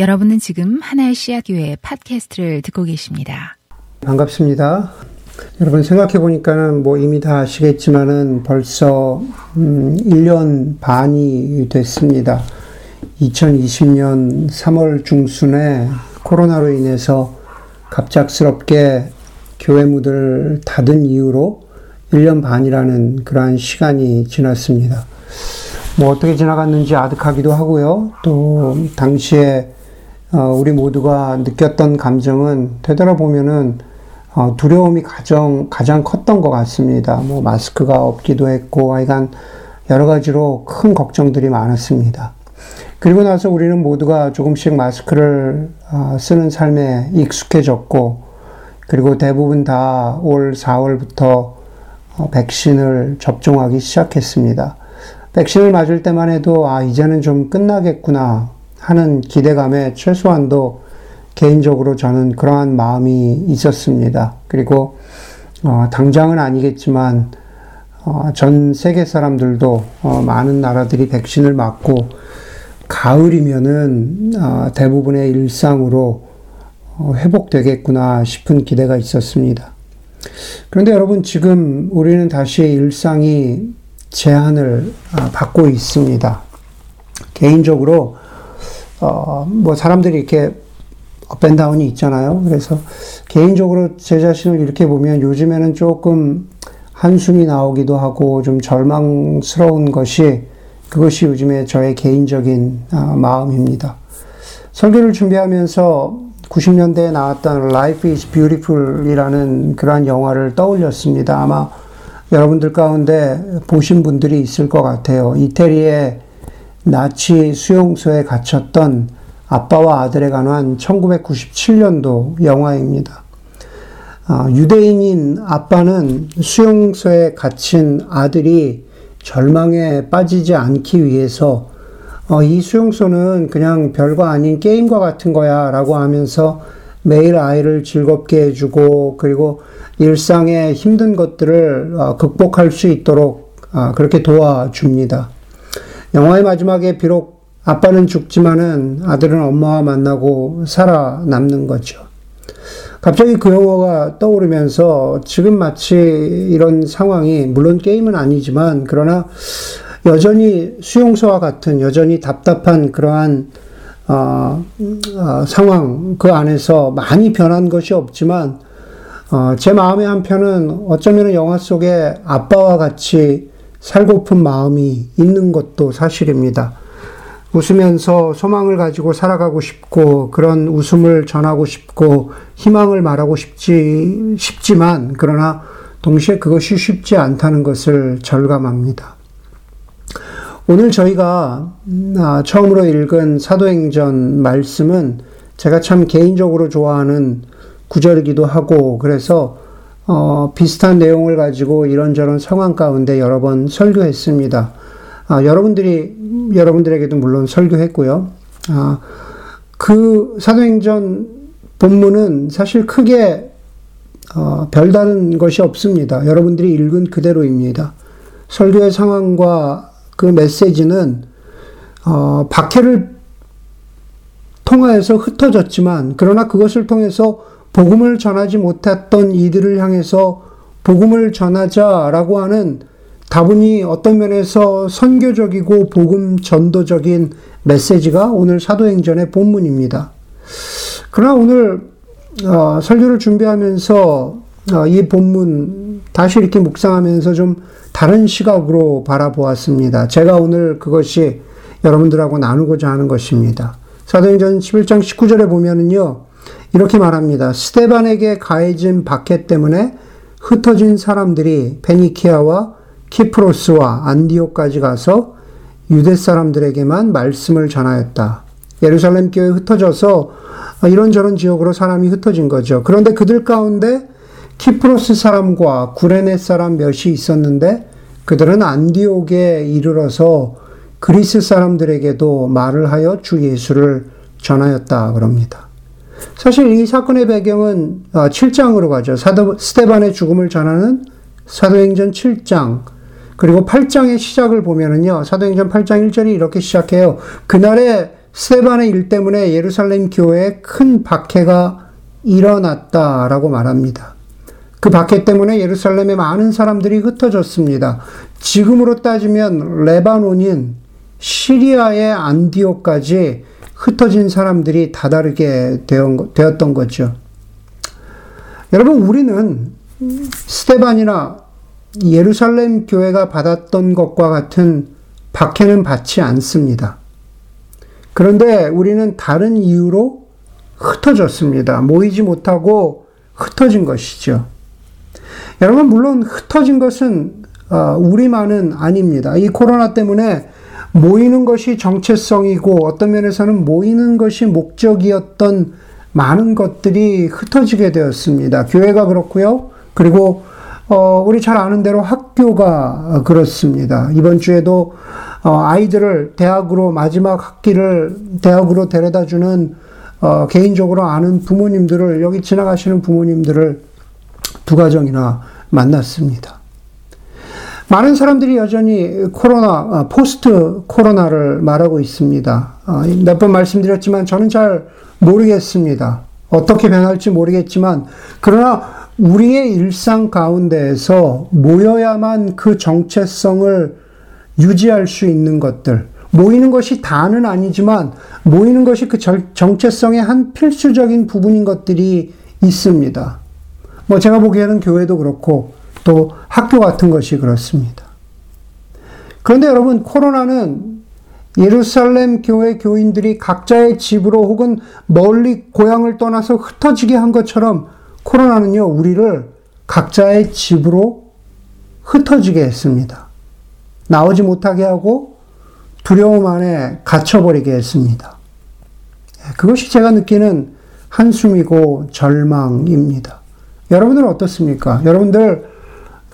여러분은 지금 하나의 씨앗교회 팟캐스트를 듣고 계십니다. 반갑습니다. 여러분 생각해 보니까는 뭐 이미 다 아시겠지만은 벌써 음 1년 반이 됐습니다. 2020년 3월 중순에 코로나로 인해서 갑작스럽게 교회 문을 닫은 이후로 1년 반이라는 그러한 시간이 지났습니다. 뭐 어떻게 지나갔는지 아득하기도 하고요. 또 당시에 어, 우리 모두가 느꼈던 감정은 되돌아보면은 어, 두려움이 가장, 가장 컸던 것 같습니다. 뭐 마스크가 없기도 했고, 하여간 여러 가지로 큰 걱정들이 많았습니다. 그리고 나서 우리는 모두가 조금씩 마스크를 어, 쓰는 삶에 익숙해졌고, 그리고 대부분 다 올 4월부터 백신을 접종하기 시작했습니다. 백신을 맞을 때만 해도, 아, 이제는 좀 끝나겠구나. 하는 기대감에 최소한도 개인적으로 저는 그러한 마음이 있었습니다. 그리고 어, 당장은 아니겠지만 어, 전 세계 사람들도 어, 많은 나라들이 백신을 맞고 가을이면은 어, 대부분의 일상으로 어, 회복되겠구나 싶은 기대가 있었습니다. 그런데 여러분 지금 우리는 다시 일상이 제한을 아, 받고 있습니다. 개인적으로 어, 뭐 사람들이 이렇게 업앤다운이 있잖아요. 그래서 개인적으로 제 자신을 이렇게 보면 요즘에는 조금 한숨이 나오기도 하고 좀 절망스러운 것이 그것이 요즘에 저의 개인적인 아, 마음입니다. 설교를 준비하면서 90년대에 나왔던 Life is Beautiful 이라는 그러한 영화를 떠올렸습니다. 아마 여러분들 가운데 보신 분들이 있을 것 같아요. 이태리의 나치 수용소에 갇혔던 아빠와 아들에 관한 1997년도 영화입니다. 아, 유대인인 아빠는 수용소에 갇힌 아들이 절망에 빠지지 않기 위해서 어, 이 수용소는 그냥 별거 아닌 게임과 같은 거야 라고 하면서 매일 아이를 즐겁게 해주고 그리고 일상의 힘든 것들을 어, 극복할 수 있도록 아, 그렇게 도와줍니다. 영화의 마지막에 비록 아빠는 죽지만은 아들은 엄마와 만나고 살아남는 거죠. 갑자기 그 영화가 떠오르면서 지금 마치 이런 상황이 물론 게임은 아니지만 그러나 여전히 수용소와 같은 여전히 답답한 그러한 어, 어, 상황 그 안에서 많이 변한 것이 없지만 어, 제 마음의 한편은 어쩌면 영화 속에 아빠와 같이 살고픈 마음이 있는 것도 사실입니다. 웃으면서 소망을 가지고 살아가고 싶고 그런 웃음을 전하고 싶고 희망을 말하고 싶지 싶지만 그러나 동시에 그것이 쉽지 않다는 것을 절감합니다. 오늘 저희가 아, 처음으로 읽은 사도행전 말씀은 제가 참 개인적으로 좋아하는 구절이기도 하고 그래서 어, 비슷한 내용을 가지고 이런저런 상황 가운데 여러 번 설교했습니다. 아, 여러분들이, 여러분들에게도 물론 설교했고요. 아, 그 사도행전 본문은 사실 크게 어, 별다른 것이 없습니다. 여러분들이 읽은 그대로입니다. 설교의 상황과 그 메시지는 어, 박해를 통하여서 흩어졌지만 그러나 그것을 통해서 복음을 전하지 못했던 이들을 향해서 복음을 전하자라고 하는 다분히 어떤 면에서 선교적이고 복음 전도적인 메시지가 오늘 사도행전의 본문입니다. 그러나 오늘 어, 설교를 준비하면서 어, 이 본문 다시 이렇게 묵상하면서 좀 다른 시각으로 바라보았습니다. 제가 오늘 그것이 여러분들하고 나누고자 하는 것입니다. 사도행전 11장 19절에 보면은요. 이렇게 말합니다. 스테반에게 가해진 박해 때문에 흩어진 사람들이 베니키아와 키프로스와 안디오까지 가서 유대 사람들에게만 말씀을 전하였다. 예루살렘 교회 흩어져서 이런저런 지역으로 사람이 흩어진 거죠. 그런데 그들 가운데 키프로스 사람과 구레네 사람 몇이 있었는데 그들은 안디옥에 이르러서 그리스 사람들에게도 말을 하여 주 예수를 전하였다 그럽니다. 사실 이 사건의 배경은 7장으로 어, 가죠. 사도, 스테반의 죽음을 전하는 사도행전 7장. 그리고 8장의 시작을 보면은요, 사도행전 8장 1절이 이렇게 시작해요. 그날에 스테반의 일 때문에 예루살렘 교회에 큰 박해가 일어났다라고 말합니다. 그 박해 때문에 예루살렘에 많은 사람들이 흩어졌습니다. 지금으로 따지면 레바논인 시리아의 안디오까지 흩어진 사람들이 다다르게 되었던 거죠. 여러분, 우리는 스테반이나 예루살렘 교회가 받았던 것과 같은 박해는 받지 않습니다. 그런데 우리는 다른 이유로 흩어졌습니다. 모이지 못하고 흩어진 것이죠. 여러분, 물론 흩어진 것은 어, 우리만은 아닙니다. 이 코로나 때문에 모이는 것이 정체성이고 어떤 면에서는 모이는 것이 목적이었던 많은 것들이 흩어지게 되었습니다. 교회가 그렇고요. 그리고 어, 우리 잘 아는 대로 학교가 그렇습니다. 이번 주에도 어, 아이들을 대학으로 마지막 학기를 대학으로 데려다 주는 어, 개인적으로 아는 부모님들을 여기 지나가시는 부모님들을 두 가정이나 만났습니다. 많은 사람들이 여전히 코로나, 어, 포스트 코로나를 말하고 있습니다. 어, 몇번 말씀드렸지만 저는 잘 모르겠습니다. 어떻게 변할지 모르겠지만, 그러나 우리의 일상 가운데에서 모여야만 그 정체성을 유지할 수 있는 것들, 모이는 것이 다는 아니지만, 모이는 것이 그 정체성의 한 필수적인 부분인 것들이 있습니다. 뭐 제가 보기에는 교회도 그렇고, 또 학교 같은 것이 그렇습니다. 그런데 여러분, 코로나는 예루살렘 교회 교인들이 각자의 집으로 혹은 멀리 고향을 떠나서 흩어지게 한 것처럼 코로나는요, 우리를 각자의 집으로 흩어지게 했습니다. 나오지 못하게 하고 두려움 안에 갇혀버리게 했습니다. 그것이 제가 느끼는 한숨이고 절망입니다. 여러분들은 어떻습니까? 여러분들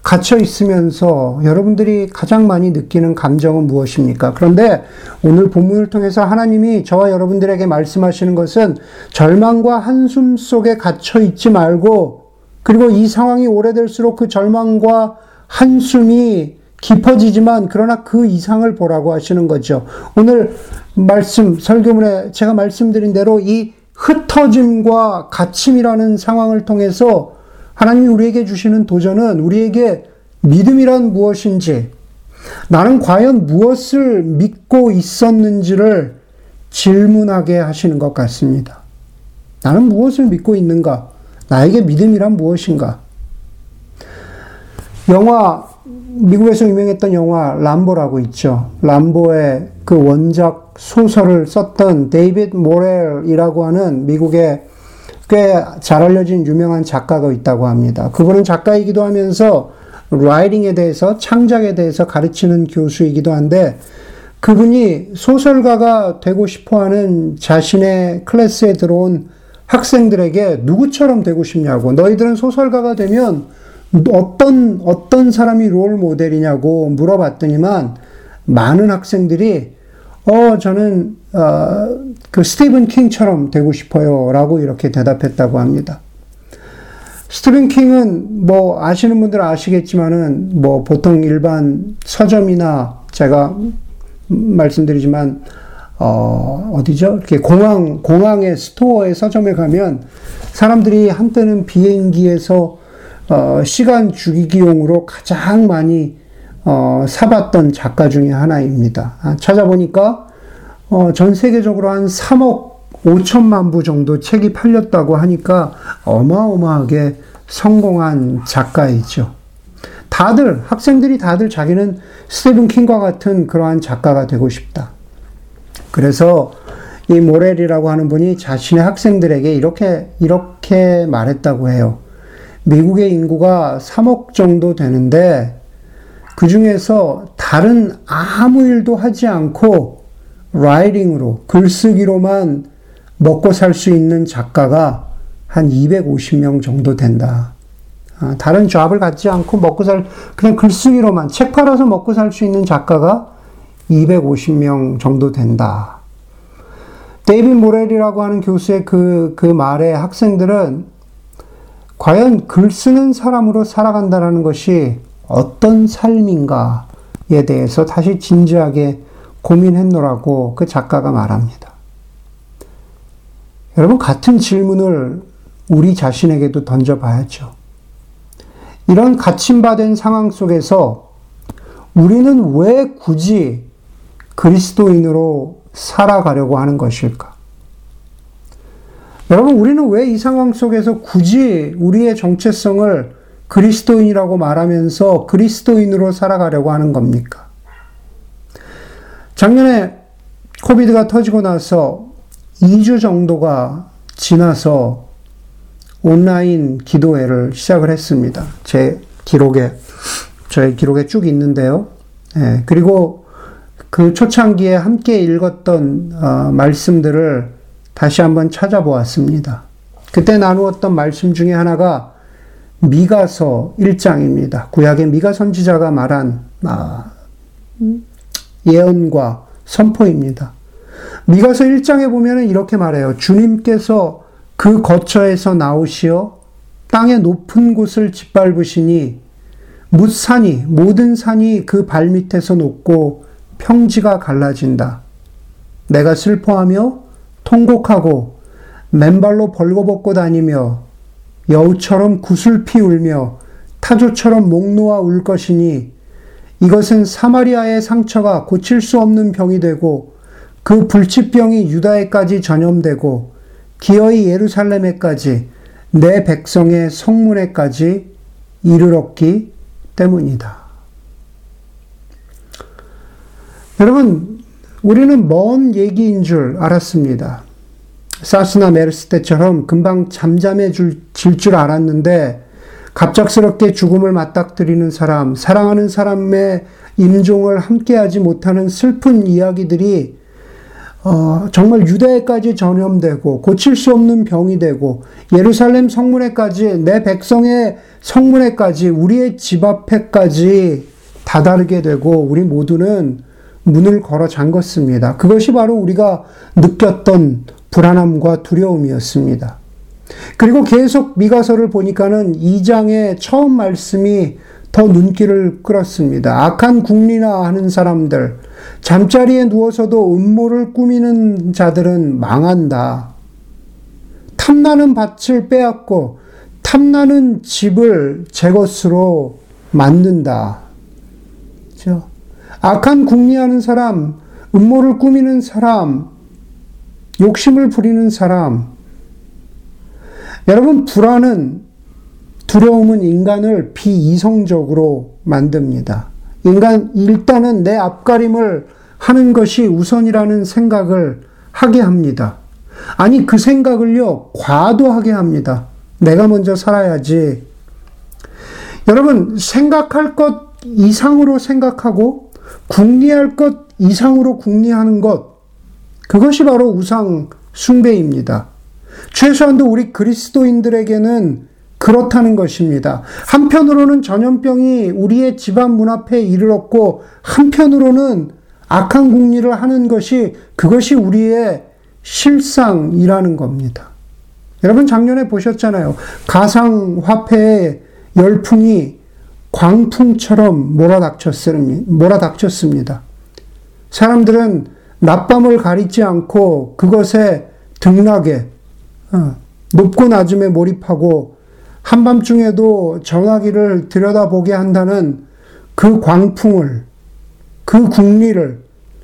갇혀 있으면서 여러분들이 가장 많이 느끼는 감정은 무엇입니까? 그런데 오늘 본문을 통해서 하나님이 저와 여러분들에게 말씀하시는 것은 절망과 한숨 속에 갇혀 있지 말고 그리고 이 상황이 오래될수록 그 절망과 한숨이 깊어지지만 그러나 그 이상을 보라고 하시는 거죠. 오늘 말씀 설교문에 제가 말씀드린 대로 이 흩어짐과 갇힘이라는 상황을 통해서 하나님이 우리에게 주시는 도전은 우리에게 믿음이란 무엇인지, 나는 과연 무엇을 믿고 있었는지를 질문하게 하시는 것 같습니다. 나는 무엇을 믿고 있는가? 나에게 믿음이란 무엇인가? 영화, 미국에서 유명했던 영화 람보라고 있죠. 람보의 그 원작 소설을 썼던 데이빗 모렐이라고 하는 미국의 꽤 잘 알려진 유명한 작가가 있다고 합니다. 그분은 작가이기도 하면서 라이팅에 대해서 창작에 대해서 가르치는 교수이기도 한데 그분이 소설가가 되고 싶어 하는 자신의 클래스에 들어온 학생들에게 누구처럼 되고 싶냐고 너희들은 소설가가 되면 어떤 어떤 사람이 롤 모델이냐고 물어봤더니만 많은 학생들이 어 저는 어, 그 스티븐 킹처럼 되고 싶어요. 라고 이렇게 대답했다고 합니다. 스티븐 킹은 뭐 아시는 분들 아시겠지만은 뭐 보통 일반 서점이나 제가 말씀드리지만 어, 어디죠? 이렇게 공항, 공항의 스토어의 서점에 가면 사람들이 한때는 비행기에서 어, 시간 죽이기용으로 가장 많이 어, 사봤던 작가 중에 하나입니다. 아, 찾아보니까 어, 전 세계적으로 한 3억 5천만 부 정도 책이 팔렸다고 하니까 어마어마하게 성공한 작가이죠. 다들, 학생들이 다들 자기는 스티븐 킹과 같은 그러한 작가가 되고 싶다. 그래서 이 모렐이라고 하는 분이 자신의 학생들에게 이렇게, 이렇게 말했다고 해요. 미국의 인구가 3억 정도 되는데, 그 중에서 다른 아무 일도 하지 않고 writing으로, 글쓰기로만 먹고 살 수 있는 작가가 한 250명 정도 된다. 아, 다른 job을 갖지 않고 먹고 살, 그냥 글쓰기로만, 책 팔아서 먹고 살 수 있는 작가가 250명 정도 된다. 데이빗 모렐이라고 하는 교수의 그, 그 말에 학생들은 과연 글 쓰는 사람으로 살아간다는 것이 어떤 삶인가에 대해서 다시 진지하게 고민했노라고 그 작가가 말합니다. 여러분, 같은 질문을 우리 자신에게도 던져봐야죠. 이런 갇힘받은 상황 속에서 우리는 왜 굳이 그리스도인으로 살아가려고 하는 것일까? 여러분, 우리는 왜 이 상황 속에서 굳이 우리의 정체성을 그리스도인이라고 말하면서 그리스도인으로 살아가려고 하는 겁니까? 작년에 코비드가 터지고 나서 2주 정도가 지나서 온라인 기도회를 시작을 했습니다. 제 기록에, 저의 기록에 쭉 있는데요. 예, 그리고 그 초창기에 함께 읽었던 어, 말씀들을 다시 한번 찾아보았습니다. 그때 나누었던 말씀 중에 하나가 미가서 1장입니다. 구약의 미가 선지자가 말한 아, 예언과 선포입니다. 미가서 1장에 보면 이렇게 말해요. 주님께서 그 거처에서 나오시어 땅의 높은 곳을 짓밟으시니 묻산이 모든 산이 그 발밑에서 녹고 평지가 갈라진다. 내가 슬퍼하며 통곡하고 맨발로 벌거벗고 다니며 여우처럼 구슬피 울며 타조처럼 목 놓아 울 것이니 이것은 사마리아의 상처가 고칠 수 없는 병이 되고 그 불치병이 유다에까지 전염되고 기어이 예루살렘에까지 내 백성의 성문에까지 이르렀기 때문이다. 여러분, 우리는 먼 얘기인 줄 알았습니다. 사스나 메르스 때처럼 금방 잠잠해질 줄 알았는데 갑작스럽게 죽음을 맞닥뜨리는 사람, 사랑하는 사람의 임종을 함께하지 못하는 슬픈 이야기들이 어, 정말 유대까지 전염되고 고칠 수 없는 병이 되고 예루살렘 성문에까지 내 백성의 성문에까지 우리의 집 앞에까지 다다르게 되고 우리 모두는 문을 걸어 잠궜습니다. 그것이 바로 우리가 느꼈던 불안함과 두려움이었습니다. 그리고 계속 미가서를 보니까는 2장의 처음 말씀이 더 눈길을 끌었습니다. 악한 국리나 하는 사람들, 잠자리에 누워서도 음모를 꾸미는 자들은 망한다. 탐나는 밭을 빼앗고 탐나는 집을 제 것으로 만든다. 그렇죠? 악한 궁리하는 사람, 음모를 꾸미는 사람, 욕심을 부리는 사람. 여러분, 불안은, 두려움은 인간을 비이성적으로 만듭니다. 인간, 일단은 내 앞가림을 하는 것이 우선이라는 생각을 하게 합니다. 아니, 그 생각을요, 과도하게 합니다. 내가 먼저 살아야지. 여러분, 생각할 것 이상으로 생각하고, 궁리할 것 이상으로 궁리하는 것, 그것이 바로 우상 숭배입니다. 최소한도 우리 그리스도인들에게는 그렇다는 것입니다. 한편으로는 전염병이 우리의 집안 문 앞에 이르렀고, 한편으로는 악한 궁리를 하는 것이 그것이 우리의 실상이라는 겁니다. 여러분 작년에 보셨잖아요. 가상화폐의 열풍이 광풍처럼 몰아닥쳤습니다. 사람들은 낮밤을 가리지 않고 그것에 등락에 어, 높고 낮음에 몰입하고 한밤중에도 전화기를 들여다보게 한다는 그 광풍을 그 국리를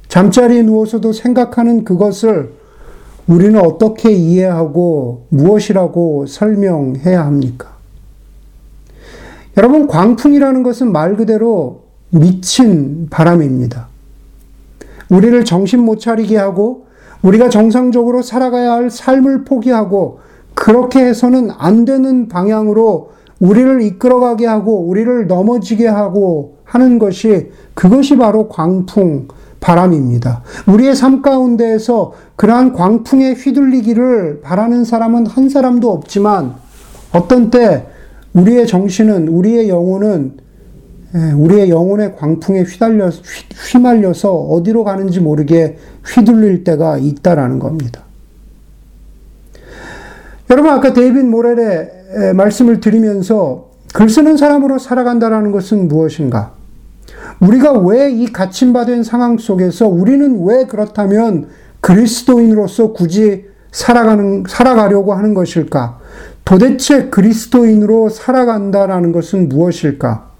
잠자리에 누워서도 생각하는 그것을 우리는 어떻게 이해하고 무엇이라고 설명해야 합니까? 여러분, 광풍이라는 것은 말 그대로 미친 바람입니다. 우리를 정신 못 차리게 하고 우리가 정상적으로 살아가야 할 삶을 포기하고 그렇게 해서는 안 되는 방향으로 우리를 이끌어가게 하고 우리를 넘어지게 하고 하는 것이 그것이 바로 광풍 바람입니다. 우리의 삶 가운데에서 그러한 광풍에 휘둘리기를 바라는 사람은 한 사람도 없지만 어떤 때 우리의 정신은 우리의 영혼은 예, 우리의 영혼의 광풍에 휘달려, 휘말려서 어디로 가는지 모르게 휘둘릴 때가 있다라는 겁니다. 여러분, 아까 데이빗 모렐의 말씀을 드리면서 글 쓰는 사람으로 살아간다라는 것은 무엇인가? 우리가 왜 이 갇힘받은 상황 속에서 우리는 왜 그렇다면 그리스도인으로서 굳이 살아가는, 살아가려고 하는 것일까? 도대체 그리스도인으로 살아간다라는 것은 무엇일까?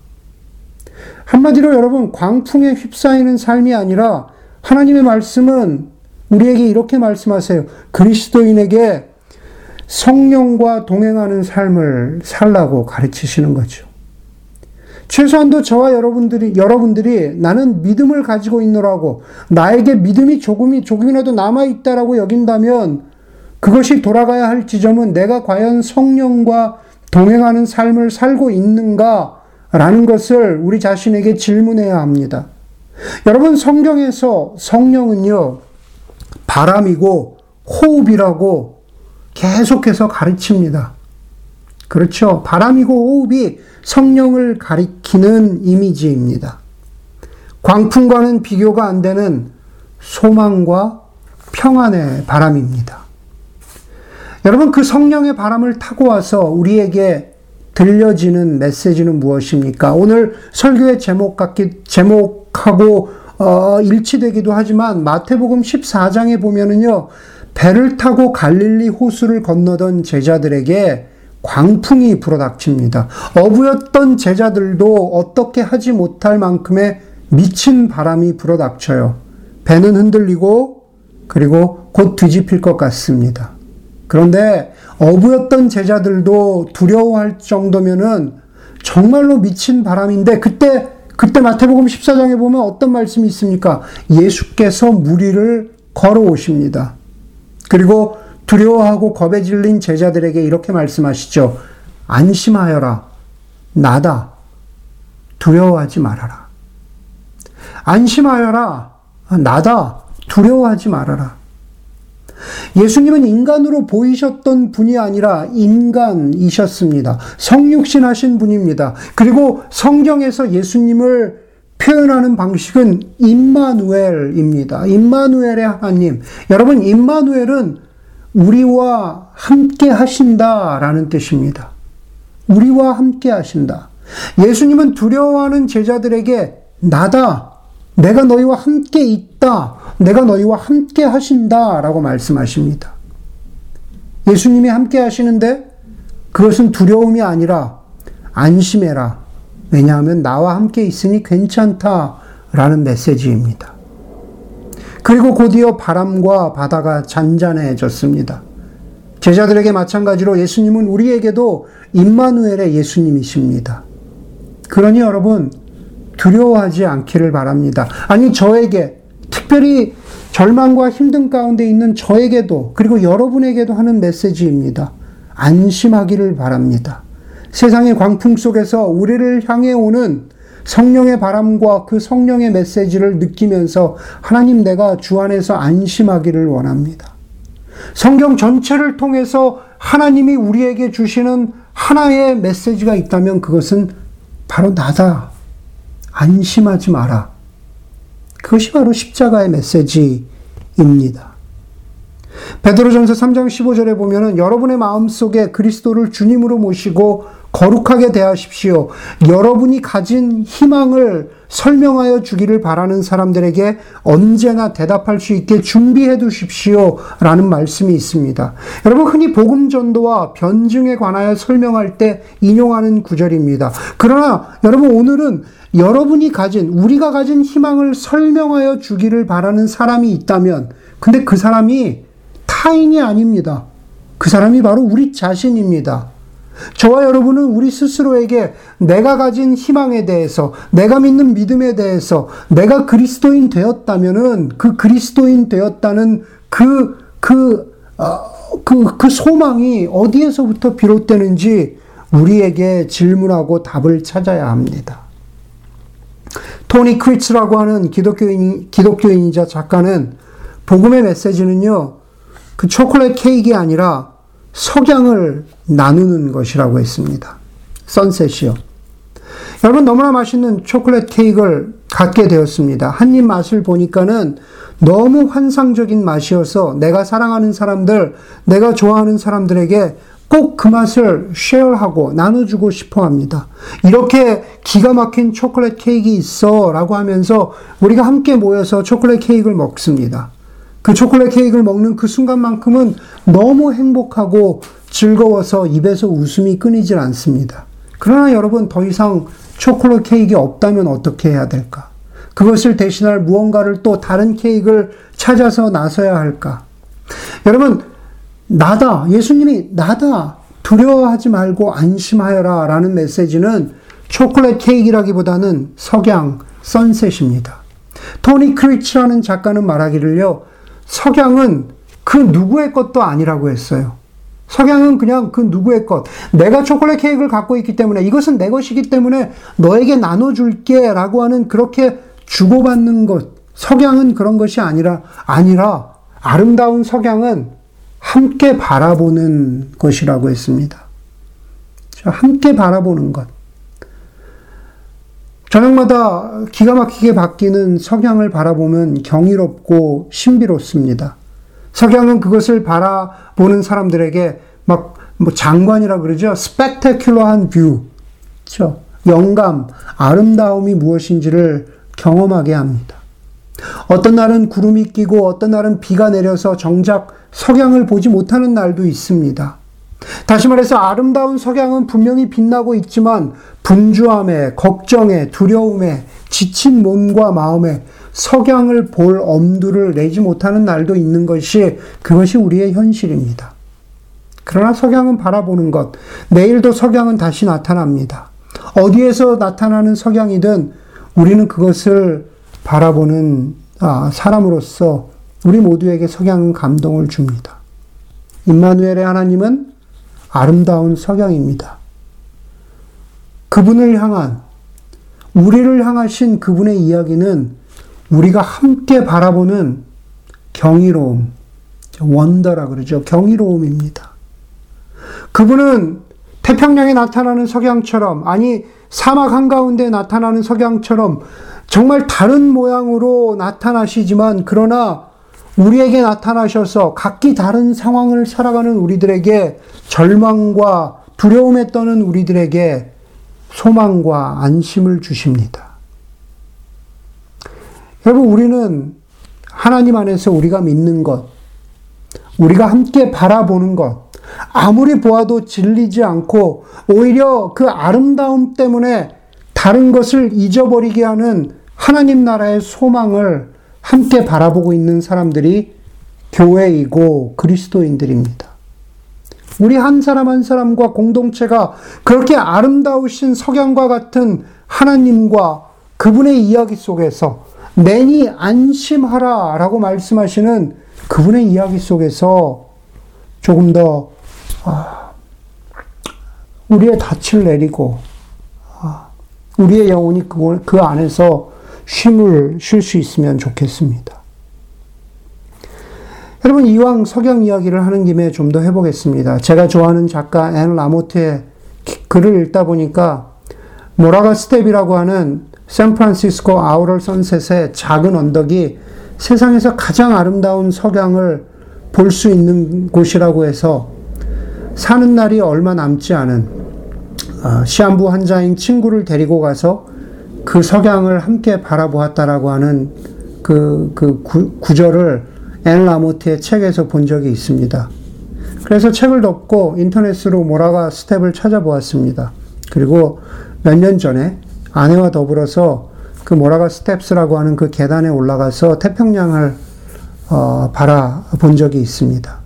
한마디로 여러분, 광풍에 휩싸이는 삶이 아니라 하나님의 말씀은 우리에게 이렇게 말씀하세요. 그리스도인에게 성령과 동행하는 삶을 살라고 가르치시는 거죠. 최소한도 저와 여러분들이, 여러분들이 나는 믿음을 가지고 있노라고, 나에게 믿음이 조금이, 조금이라도 남아있다라고 여긴다면, 그것이 돌아가야 할 지점은 내가 과연 성령과 동행하는 삶을 살고 있는가? 라는 것을 우리 자신에게 질문해야 합니다. 여러분, 성경에서 성령은요, 바람이고 호흡이라고 계속해서 가르칩니다. 그렇죠. 바람이고 호흡이 성령을 가리키는 이미지입니다. 광풍과는 비교가 안 되는 소망과 평안의 바람입니다. 여러분, 그 성령의 바람을 타고 와서 우리에게 들려지는 메시지는 무엇입니까? 오늘 설교의 제목 같기, 제목하고 어, 일치되기도 하지만 마태복음 14장에 보면은요, 배를 타고 갈릴리 호수를 건너던 제자들에게 광풍이 불어닥칩니다. 어부였던 제자들도 어떻게 하지 못할 만큼의 미친 바람이 불어닥쳐요. 배는 흔들리고 그리고 곧 뒤집힐 것 같습니다. 그런데 어부였던 제자들도 두려워할 정도면은 정말로 미친 바람인데 그때 그때 마태복음 14장에 보면 어떤 말씀이 있습니까? 예수께서 무리를 걸어오십니다. 그리고 두려워하고 겁에 질린 제자들에게 이렇게 말씀하시죠. 안심하여라. 나다. 두려워하지 말아라. 안심하여라. 나다. 두려워하지 말아라. 예수님은 인간으로 보이셨던 분이 아니라 인간이셨습니다. 성육신 하신 분입니다. 그리고 성경에서 예수님을 표현하는 방식은 임마누엘입니다. 임마누엘의 하나님. 여러분, 임마누엘은 우리와 함께 하신다라는 뜻입니다. 우리와 함께 하신다. 예수님은 두려워하는 제자들에게 나다. 내가 너희와 함께 있다. 내가 너희와 함께 하신다 라고 말씀하십니다. 예수님이 함께 하시는데 그것은 두려움이 아니라 안심해라. 왜냐하면 나와 함께 있으니 괜찮다 라는 메시지입니다. 그리고 곧이어 바람과 바다가 잔잔해졌습니다. 제자들에게 마찬가지로 예수님은 우리에게도 임마누엘의 예수님이십니다. 그러니 여러분 두려워하지 않기를 바랍니다. 아니 저에게 특별히 절망과 힘든 가운데 있는 저에게도 그리고 여러분에게도 하는 메시지입니다. 안심하기를 바랍니다. 세상의 광풍 속에서 우리를 향해 오는 성령의 바람과 그 성령의 메시지를 느끼면서 하나님 내가 주 안에서 안심하기를 원합니다. 성경 전체를 통해서 하나님이 우리에게 주시는 하나의 메시지가 있다면 그것은 바로 나다. 안심하지 마라. 그것이 바로 십자가의 메시지입니다. 베드로전서 3장 15절에 보면은 여러분의 마음속에 그리스도를 주님으로 모시고 거룩하게 대하십시오. 여러분이 가진 희망을 설명하여 주기를 바라는 사람들에게 언제나 대답할 수 있게 준비해 두십시오. 라는 말씀이 있습니다. 여러분, 흔히 복음 전도와 변증에 관하여 설명할 때 인용하는 구절입니다. 그러나 여러분, 오늘은 여러분이 가진, 우리가 가진 희망을 설명하여 주기를 바라는 사람이 있다면, 근데 그 사람이 타인이 아닙니다. 그 사람이 바로 우리 자신입니다. 저와 여러분은 우리 스스로에게 내가 가진 희망에 대해서, 내가 믿는 믿음에 대해서, 내가 그리스도인 되었다면은 그 그리스도인 되었다는 그, 그, 어, 그, 그 소망이 어디에서부터 비롯되는지 우리에게 질문하고 답을 찾아야 합니다. 토니 크리츠라고 하는 기독교인, 기독교인이자 작가는 복음의 메시지는요, 그 초콜릿 케이크가 아니라 석양을 나누는 것이라고 했습니다. 선셋이요. 여러분 너무나 맛있는 초콜릿 케이크를 갖게 되었습니다. 한 입 맛을 보니까는 너무 환상적인 맛이어서 내가 사랑하는 사람들, 내가 좋아하는 사람들에게 꼭 그 맛을 쉐어하고 나눠주고 싶어 합니다. 이렇게 기가 막힌 초콜릿 케이크 있어 라고 하면서 우리가 함께 모여서 초콜릿 케이크를 먹습니다. 그 초콜릿 케이크를 먹는 그 순간만큼은 너무 행복하고 즐거워서 입에서 웃음이 끊이질 않습니다. 그러나 여러분 더 이상 초콜릿 케이크 없다면 어떻게 해야 될까? 그것을 대신할 무언가를 또 다른 케이크를 찾아서 나서야 할까? 여러분, 나다. 예수님이 나다. 두려워하지 말고 안심하여라. 라는 메시지는 초콜릿 케이크라기보다는 석양, 선셋입니다. 토니 크리치라는 작가는 말하기를요, 석양은 그 누구의 것도 아니라고 했어요. 석양은 그냥 그 누구의 것. 내가 초콜릿 케이크를 갖고 있기 때문에 이것은 내 것이기 때문에 너에게 나눠줄게 라고 하는 그렇게 주고받는 것. 석양은 그런 것이 아니라, 아니라 아름다운 석양은 함께 바라보는 것이라고 했습니다. 함께 바라보는 것. 저녁마다 기가 막히게 바뀌는 석양을 바라보면 경이롭고 신비롭습니다. 석양은 그것을 바라보는 사람들에게 막 뭐 장관이라 그러죠. spectacular한 view. 그렇죠? 영감, 아름다움이 무엇인지를 경험하게 합니다. 어떤 날은 구름이 끼고 어떤 날은 비가 내려서 정작 석양을 보지 못하는 날도 있습니다. 다시 말해서 아름다운 석양은 분명히 빛나고 있지만 분주함에, 걱정에, 두려움에, 지친 몸과 마음에 석양을 볼 엄두를 내지 못하는 날도 있는 것이 그것이 우리의 현실입니다. 그러나 석양은 바라보는 것, 내일도 석양은 다시 나타납니다. 어디에서 나타나는 석양이든 우리는 그것을 바라보는 아, 사람으로서 우리 모두에게 석양은 감동을 줍니다. 임마누엘의 하나님은 아름다운 석양입니다. 그분을 향한, 우리를 향하신 그분의 이야기는 우리가 함께 바라보는 경이로움, 원더라 그러죠. 경이로움입니다. 그분은 태평양에 나타나는 석양처럼, 아니, 사막 한가운데 나타나는 석양처럼 정말 다른 모양으로 나타나시지만, 그러나 우리에게 나타나셔서 각기 다른 상황을 살아가는 우리들에게 절망과 두려움에 떠는 우리들에게 소망과 안심을 주십니다. 여러분, 우리는 하나님 안에서 우리가 믿는 것, 우리가 함께 바라보는 것, 아무리 보아도 질리지 않고 오히려 그 아름다움 때문에 다른 것을 잊어버리게 하는 하나님 나라의 소망을 함께 바라보고 있는 사람들이 교회이고 그리스도인들입니다. 우리 한 사람 한 사람과 공동체가 그렇게 아름다우신 석양과 같은 하나님과 그분의 이야기 속에서 내니 안심하라 라고 말씀하시는 그분의 이야기 속에서 조금 더 아, 우리의 닻을 내리고 아, 우리의 영혼이 그 안에서 쉼을 쉴 수 있으면 좋겠습니다. 여러분, 이왕 석양 이야기를 하는 김에 좀 더 해보겠습니다. 제가 좋아하는 작가 앤 라모트의 글을 읽다 보니까 모라가 스텝이라고 하는 샌프란시스코 Outer Sunset의 작은 언덕이 세상에서 가장 아름다운 석양을 볼 수 있는 곳이라고 해서 사는 날이 얼마 남지 않은 아, 시한부 환자인 친구를 데리고 가서 그 석양을 함께 바라보았다라고 하는 그, 그 구, 구절을 앤 라모트의 책에서 본 적이 있습니다. 그래서 책을 덮고 인터넷으로 모라가 스텝을 찾아보았습니다. 그리고 몇 년 전에 아내와 더불어서 그 모라가 스텝스라고 하는 그 계단에 올라가서 태평양을 어, 바라본 적이 있습니다.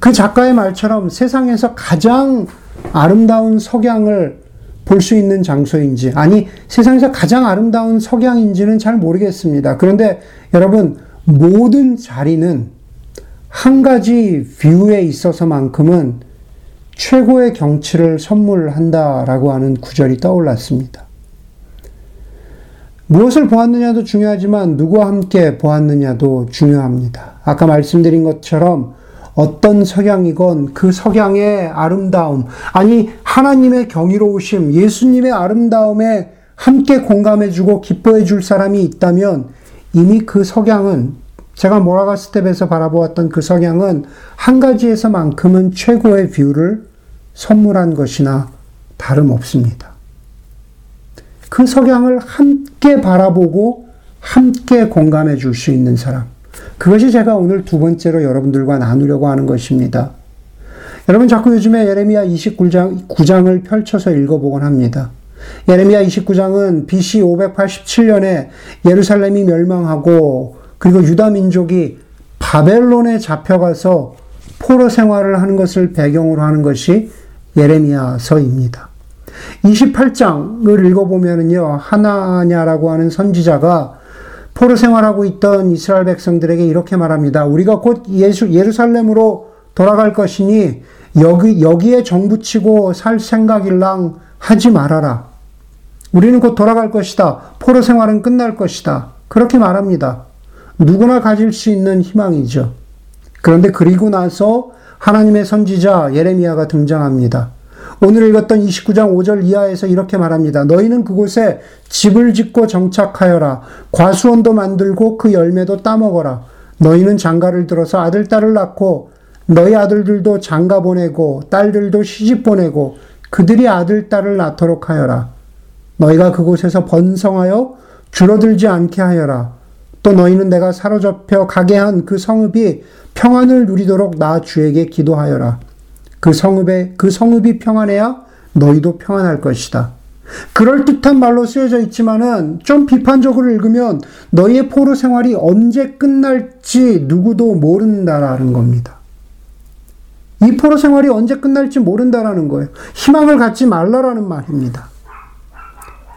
그 작가의 말처럼 세상에서 가장 아름다운 석양을 볼 수 있는 장소인지, 아니, 세상에서 가장 아름다운 석양인지는 잘 모르겠습니다. 그런데 여러분, 모든 자리는 한 가지 뷰에 있어서만큼은 최고의 경치를 선물한다라고 하는 구절이 떠올랐습니다. 무엇을 보았느냐도 중요하지만 누구와 함께 보았느냐도 중요합니다. 아까 말씀드린 것처럼 어떤 석양이건 그 석양의 아름다움, 아니, 하나님의 경이로우심, 예수님의 아름다움에 함께 공감해주고 기뻐해 줄 사람이 있다면 이미 그 석양은 제가 모라가 스텝에서 바라보았던 그 석양은 한 가지에서만큼은 최고의 view를 선물한 것이나 다름없습니다. 그 석양을 함께 바라보고 함께 공감해 줄 수 있는 사람. 그것이 제가 오늘 두 번째로 여러분들과 나누려고 하는 것입니다. 여러분 자꾸 요즘에 예레미야 29장 9장을 펼쳐서 읽어보곤 합니다. 예레미야 29장은 BC 587년에 예루살렘이 멸망하고 그리고 유다 민족이 바벨론에 잡혀가서 포로 생활을 하는 것을 배경으로 하는 것이 예레미야서입니다. 28장을 읽어보면요, 하나냐라고 하는 선지자가 포로 생활하고 있던 이스라엘 백성들에게 이렇게 말합니다. 우리가 곧 예수, 예루살렘으로 돌아갈 것이니 여기, 여기에 정붙이고 살 생각일랑 하지 말아라. 우리는 곧 돌아갈 것이다. 포로 생활은 끝날 것이다. 그렇게 말합니다. 누구나 가질 수 있는 희망이죠. 그런데 그리고 나서 하나님의 선지자 예레미야가 등장합니다. 오늘 읽었던 29장 5절 이하에서 이렇게 말합니다. 너희는 그곳에 집을 짓고 정착하여라. 과수원도 만들고 그 열매도 따먹어라. 너희는 장가를 들어서 아들, 딸을 낳고 너희 아들들도 장가 보내고 딸들도 시집 보내고 그들이 아들, 딸을 낳도록 하여라. 너희가 그곳에서 번성하여 줄어들지 않게 하여라. 또 너희는 내가 사로잡혀 가게 한 그 성읍이 평안을 누리도록 나 주에게 기도하여라. 그 성읍에 그 성읍이 평안해야 너희도 평안할 것이다. 그럴 듯한 말로 쓰여져 있지만은 좀 비판적으로 읽으면 너희의 포로 생활이 언제 끝날지 누구도 모른다라는 겁니다. 이 포로 생활이 언제 끝날지 모른다라는 거예요. 희망을 갖지 말라라는 말입니다.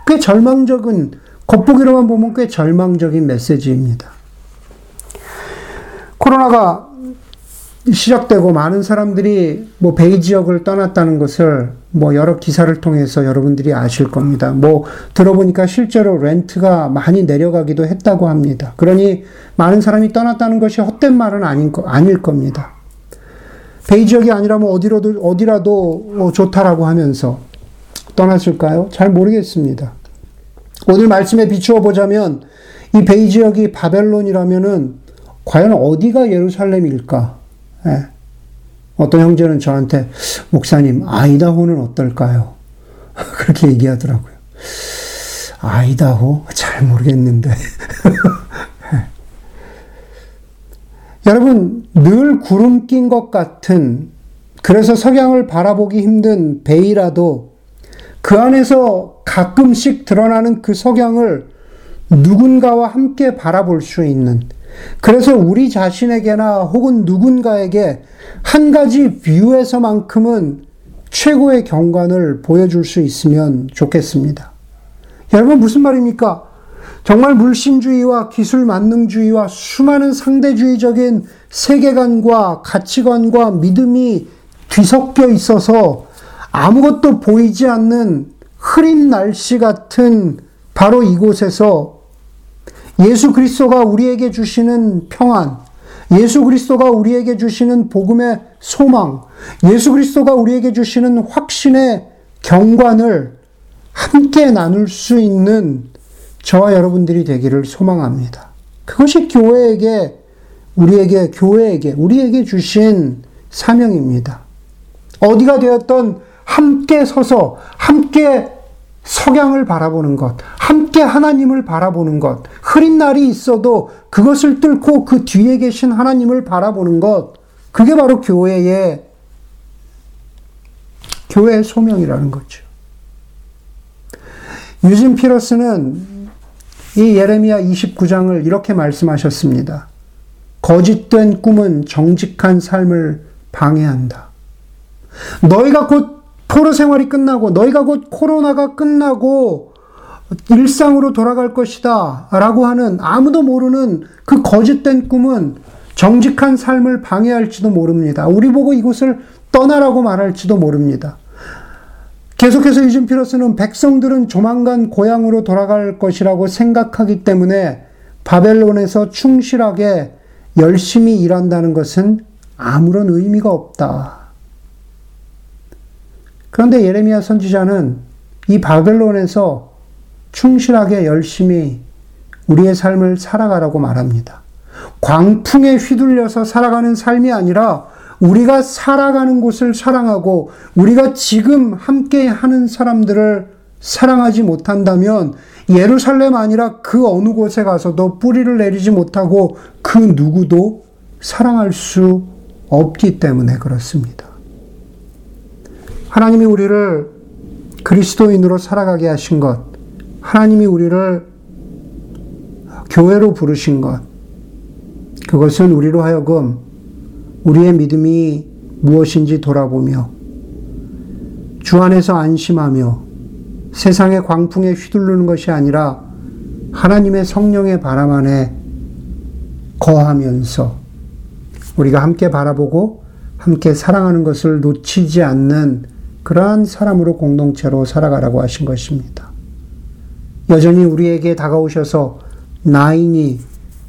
꽤 절망적인 겉보기로만 보면 꽤 절망적인 메시지입니다. 코로나가 시작되고 많은 사람들이 뭐 베이 지역을 떠났다는 것을 뭐 여러 기사를 통해서 여러분들이 아실 겁니다. 뭐 들어보니까 실제로 렌트가 많이 내려가기도 했다고 합니다. 그러니 많은 사람이 떠났다는 것이 헛된 말은 아닌 거, 아닐 겁니다. 베이 지역이 아니라면 어디라도, 어디라도 뭐 좋다라고 하면서 떠났을까요? 잘 모르겠습니다. 오늘 말씀에 비추어 보자면 이 베이 지역이 바벨론이라면은 과연 어디가 예루살렘일까? 예. 어떤 형제는 저한테 목사님 아이다호는 어떨까요? 그렇게 얘기하더라고요. 아이다호 잘 모르겠는데. 예. 여러분 늘 구름 낀 것 같은 그래서 석양을 바라보기 힘든 베이라도 그 안에서 가끔씩 드러나는 그 석양을 누군가와 함께 바라볼 수 있는 그래서 우리 자신에게나 혹은 누군가에게 한 가지 뷰에서만큼은 최고의 경관을 보여줄 수 있으면 좋겠습니다. 여러분 무슨 말입니까? 정말 물신주의와 기술 만능주의와 수많은 상대주의적인 세계관과 가치관과 믿음이 뒤섞여 있어서 아무것도 보이지 않는 흐린 날씨 같은 바로 이곳에서 예수 그리스도가 우리에게 주시는 평안, 예수 그리스도가 우리에게 주시는 복음의 소망, 예수 그리스도가 우리에게 주시는 확신의 경관을 함께 나눌 수 있는 저와 여러분들이 되기를 소망합니다. 그것이 교회에게, 우리에게, 교회에게, 우리에게 주신 사명입니다. 어디가 되었던 함께 서서 함께 석양을 바라보는 것, 함께 하나님을 바라보는 것, 흐린 날이 있어도 그것을 뚫고 그 뒤에 계신 하나님을 바라보는 것, 그게 바로 교회의, 교회의 소명이라는 거죠. 유진 피러스는 이 예레미야 29장을 이렇게 말씀하셨습니다. 거짓된 꿈은 정직한 삶을 방해한다. 너희가 곧 포로 생활이 끝나고 너희가 곧 코로나가 끝나고 일상으로 돌아갈 것이다 라고 하는 아무도 모르는 그 거짓된 꿈은 정직한 삶을 방해할지도 모릅니다. 우리 보고 이곳을 떠나라고 말할지도 모릅니다. 계속해서 유진 피러스는 백성들은 조만간 고향으로 돌아갈 것이라고 생각하기 때문에 바벨론에서 충실하게 열심히 일한다는 것은 아무런 의미가 없다. 그런데 예레미야 선지자는 이 바벨론에서 충실하게 열심히 우리의 삶을 살아가라고 말합니다. 광풍에 휘둘려서 살아가는 삶이 아니라 우리가 살아가는 곳을 사랑하고 우리가 지금 함께 하는 사람들을 사랑하지 못한다면 예루살렘 아니라 그 어느 곳에 가서도 뿌리를 내리지 못하고 그 누구도 사랑할 수 없기 때문에 그렇습니다. 하나님이 우리를 그리스도인으로 살아가게 하신 것, 하나님이 우리를 교회로 부르신 것, 그것은 우리로 하여금 우리의 믿음이 무엇인지 돌아보며 주 안에서 안심하며 세상의 광풍에 휘둘르는 것이 아니라 하나님의 성령의 바람 안에 거하면서 우리가 함께 바라보고 함께 사랑하는 것을 놓치지 않는 그러한 사람으로 공동체로 살아가라고 하신 것입니다. 여전히 우리에게 다가오셔서 나인이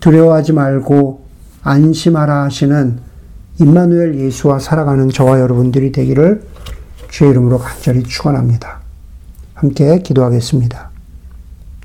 두려워하지 말고 안심하라 하시는 임마누엘 예수와 살아가는 저와 여러분들이 되기를 주의 이름으로 간절히 축원합니다. 함께 기도하겠습니다.